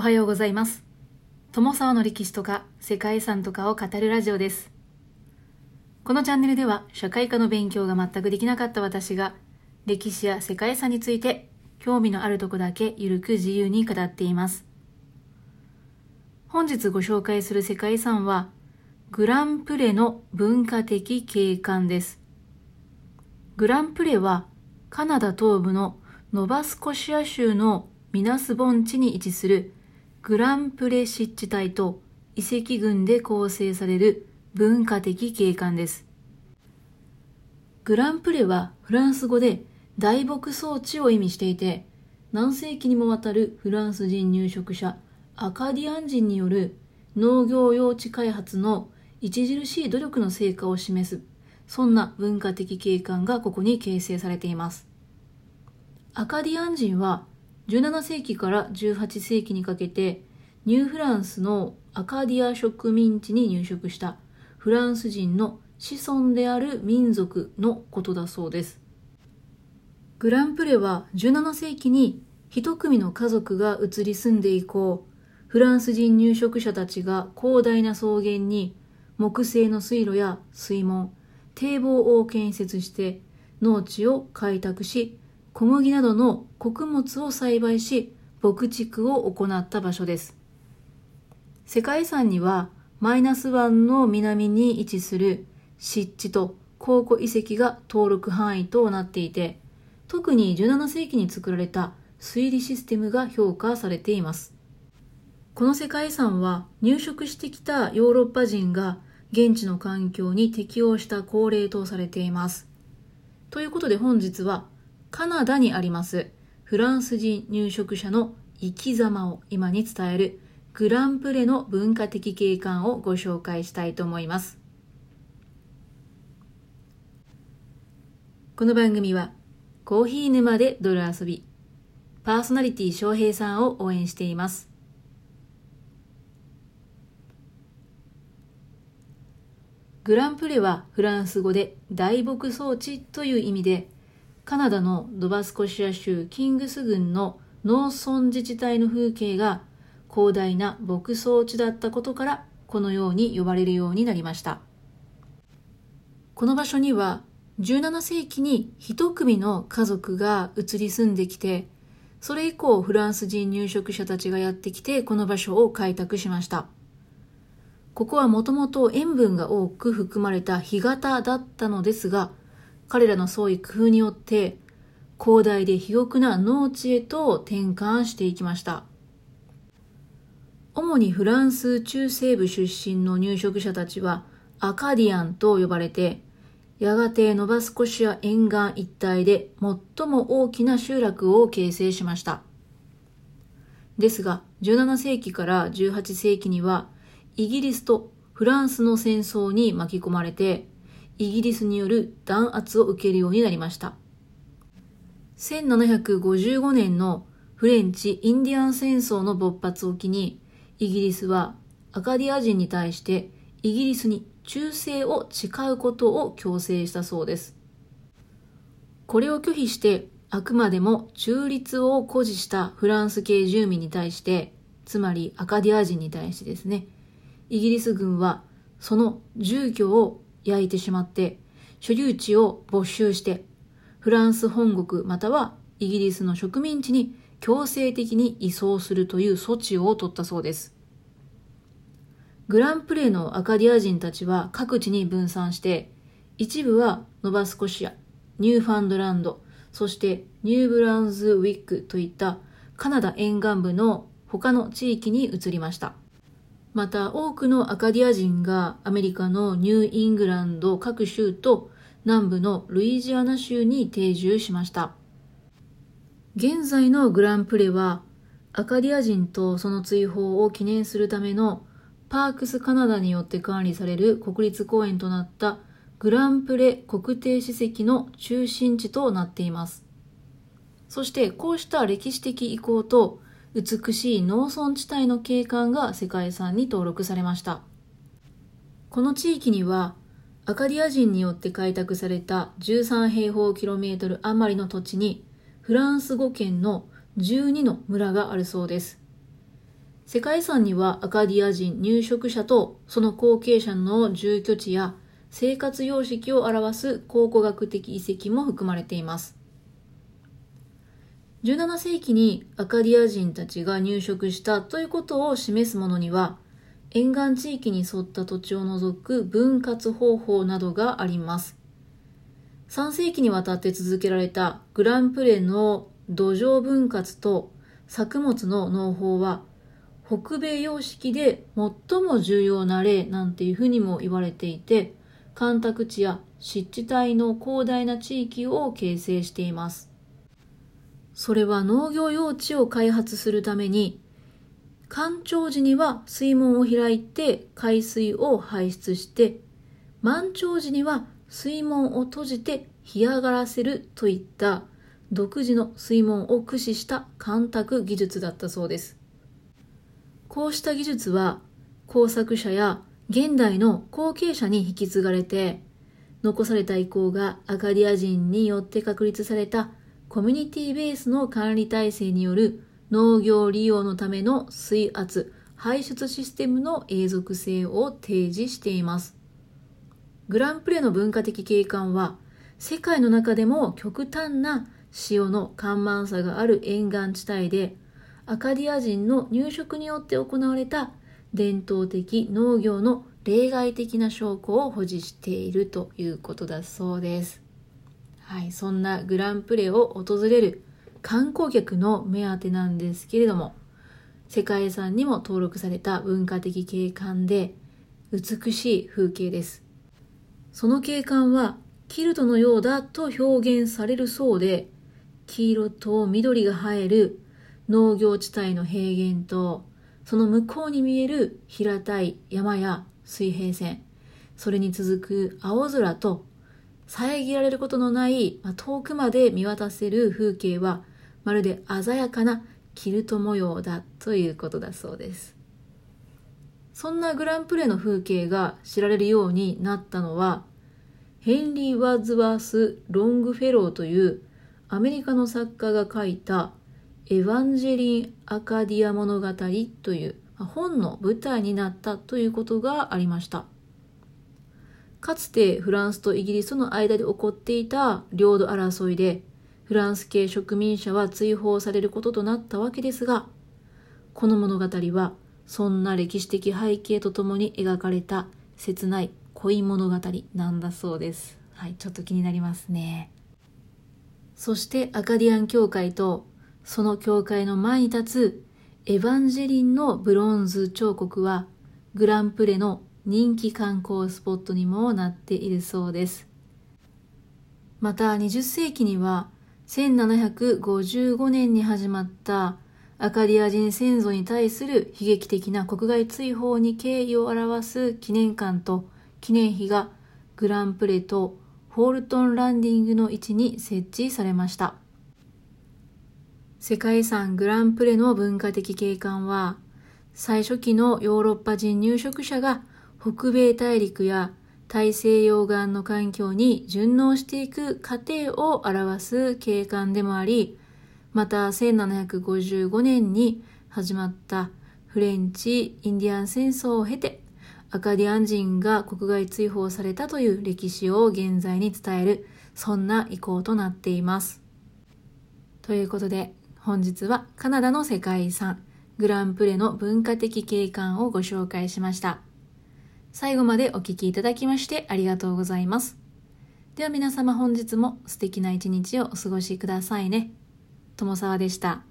おはようございます。友沢の歴史とか世界遺産とかを語るラジオです。このチャンネルでは社会科の勉強が全くできなかった私が歴史や世界遺産について興味のあるとこだけゆるく自由に語っています。本日ご紹介する世界遺産はグランプレの文化的景観です。グランプレはカナダ東部のノバスコシア州のミナス盆地に位置するグランプレ湿地帯と遺跡群で構成される文化的景観です。グランプレはフランス語で大牧草地を意味していて、何世紀にもわたるフランス人入植者アカディアン人による農業用地開発の著しい努力の成果を示す、そんな文化的景観がここに形成されています。アカディアン人は17世紀から18世紀にかけてニューフランスのアカディア植民地に入植したフランス人の子孫である民族のことだそうです。グランプレは17世紀に一組の家族が移り住んで以降、フランス人入植者たちが広大な草原に木製の水路や水門、堤防を建設して農地を開拓し、小麦などの穀物を栽培し、牧畜を行った場所です。世界遺産には、マイナス湾の南に位置する湿地と考古遺跡が登録範囲となっていて、特に17世紀に作られた推理システムが評価されています。この世界遺産は入植してきたヨーロッパ人が現地の環境に適応した恒例とされています。ということで本日はカナダにありますフランス人入植者の生き様を今に伝えるグランプレの文化的景観をご紹介したいと思います。この番組はコーヒー沼で泥遊びパーソナリティ翔平さんを応援しています。グランプレはフランス語で大牧草地という意味でカナダのドバスコシア州キングス郡の農村自治体の風景が広大な牧草地だったことからこのように呼ばれるようになりました。この場所には17世紀に一組の家族が移り住んできて、それ以降フランス人入植者たちがやってきてこの場所を開拓しました。ここはもともと塩分が多く含まれた干潟だったのですが、彼らの創意工夫によって広大で肥沃な農地へと転換していきました。主にフランス中西部出身の入植者たちはアカディアンと呼ばれて、やがてノバスコシア沿岸一帯で最も大きな集落を形成しました。ですが、17世紀から18世紀には、イギリスとフランスの戦争に巻き込まれて、イギリスによる弾圧を受けるようになりました。1755年のフレンチ・インディアン戦争の勃発を機に、イギリスはアカディア人に対してイギリスに忠誠を誓うことを強制したそうです。これを拒否してあくまでも中立を誇示したフランス系住民に対して、つまりアカディア人に対してですね、イギリス軍はその住居を焼いてしまって所有地を没収してフランス本国またはイギリスの植民地に強制的に移送するという措置を取ったそうです。グランプレーのアカディア人たちは各地に分散して一部はノバスコシア、ニューファンドランド、そしてニューブランズウィックといったカナダ沿岸部の他の地域に移りました。また多くのアカディア人がアメリカのニューイングランド各州と南部のルイジアナ州に定住しました。現在のグランプレはアカディア人とその追放を記念するためのパークスカナダによって管理される国立公園となったグランプレ国定史跡の中心地となっています。そしてこうした歴史的遺構と美しい農村地帯の景観が世界遺産に登録されました。この地域にはアカディア人によって開拓された13平方キロメートル余りの土地にフランス語圏の12の村があるそうです。世界遺産にはアカディア人入植者とその後継者の住居地や生活様式を表す考古学的遺跡も含まれています。17世紀にアカディア人たちが入植したということを示すものには、沿岸地域に沿った土地を除く分割方法などがあります。3世紀にわたって続けられたグランプレの土壌分割と作物の農法は北米様式で最も重要な例なんていうふうにも言われていて干拓地や湿地帯の広大な地域を形成していますそれは農業用地を開発するために干潮時には水門を開いて海水を排出して満潮時には水門を閉じて干上がらせるといった独自の水門を駆使した干拓技術だったそうです。こうした技術は工作者や現代の後継者に引き継がれて、残された遺構がアカディア人によって確立されたコミュニティベースの管理体制による農業利用のための水圧、排出システムの永続性を提示しています。グランプレの文化的景観は、世界の中でも極端な潮の干満差がある沿岸地帯で、アカディア人の入植によって行われた伝統的農業の例外的な証拠を保持しているということだそうです。はい、そんなグランプレを訪れる観光客の目当てなんですけれども、世界遺産にも登録された文化的景観で美しい風景です。その景観はキルトのようだと表現されるそうで、黄色と緑が映える農業地帯の平原と、その向こうに見える平たい山や水平線、それに続く青空と、遮られることのない、ま、遠くまで見渡せる風景は、まるで鮮やかなキルト模様だということだそうです。そんなグランプレの風景が知られるようになったのは、ヘンリー・ワッズワース・ロングフェローというアメリカの作家が書いたエヴァンジェリン・アカディア物語という本の舞台になったということがありました。かつてフランスとイギリスの間で起こっていた領土争いでフランス系植民者は追放されることとなったわけですが、この物語はそんな歴史的背景とともに描かれた切ない恋物語なんだそうです。はい、ちょっと気になりますね。そしてアカディアン教会とその教会の前に立つエヴァンジェリンのブロンズ彫刻はグランプレの人気観光スポットにもなっているそうです。また20世紀には1755年に始まったアカディア人先祖に対する悲劇的な国外追放に敬意を表す記念館と記念碑がグランプレとフォールトンランディングの位置に設置されました。世界遺産グランプレの文化的景観は、最初期のヨーロッパ人入植者が北米大陸や大西洋岸の環境に順応していく過程を表す景観でもあり、また1755年に始まったフレンチ・インディアン戦争を経て、アカディアン人が国外追放されたという歴史を現在に伝える、そんな意向となっています。ということで、本日はカナダの世界遺産、グランプレの文化的景観をご紹介しました。最後までお聴きいただきましてありがとうございます。では皆様本日も素敵な一日をお過ごしくださいね。友沢でした。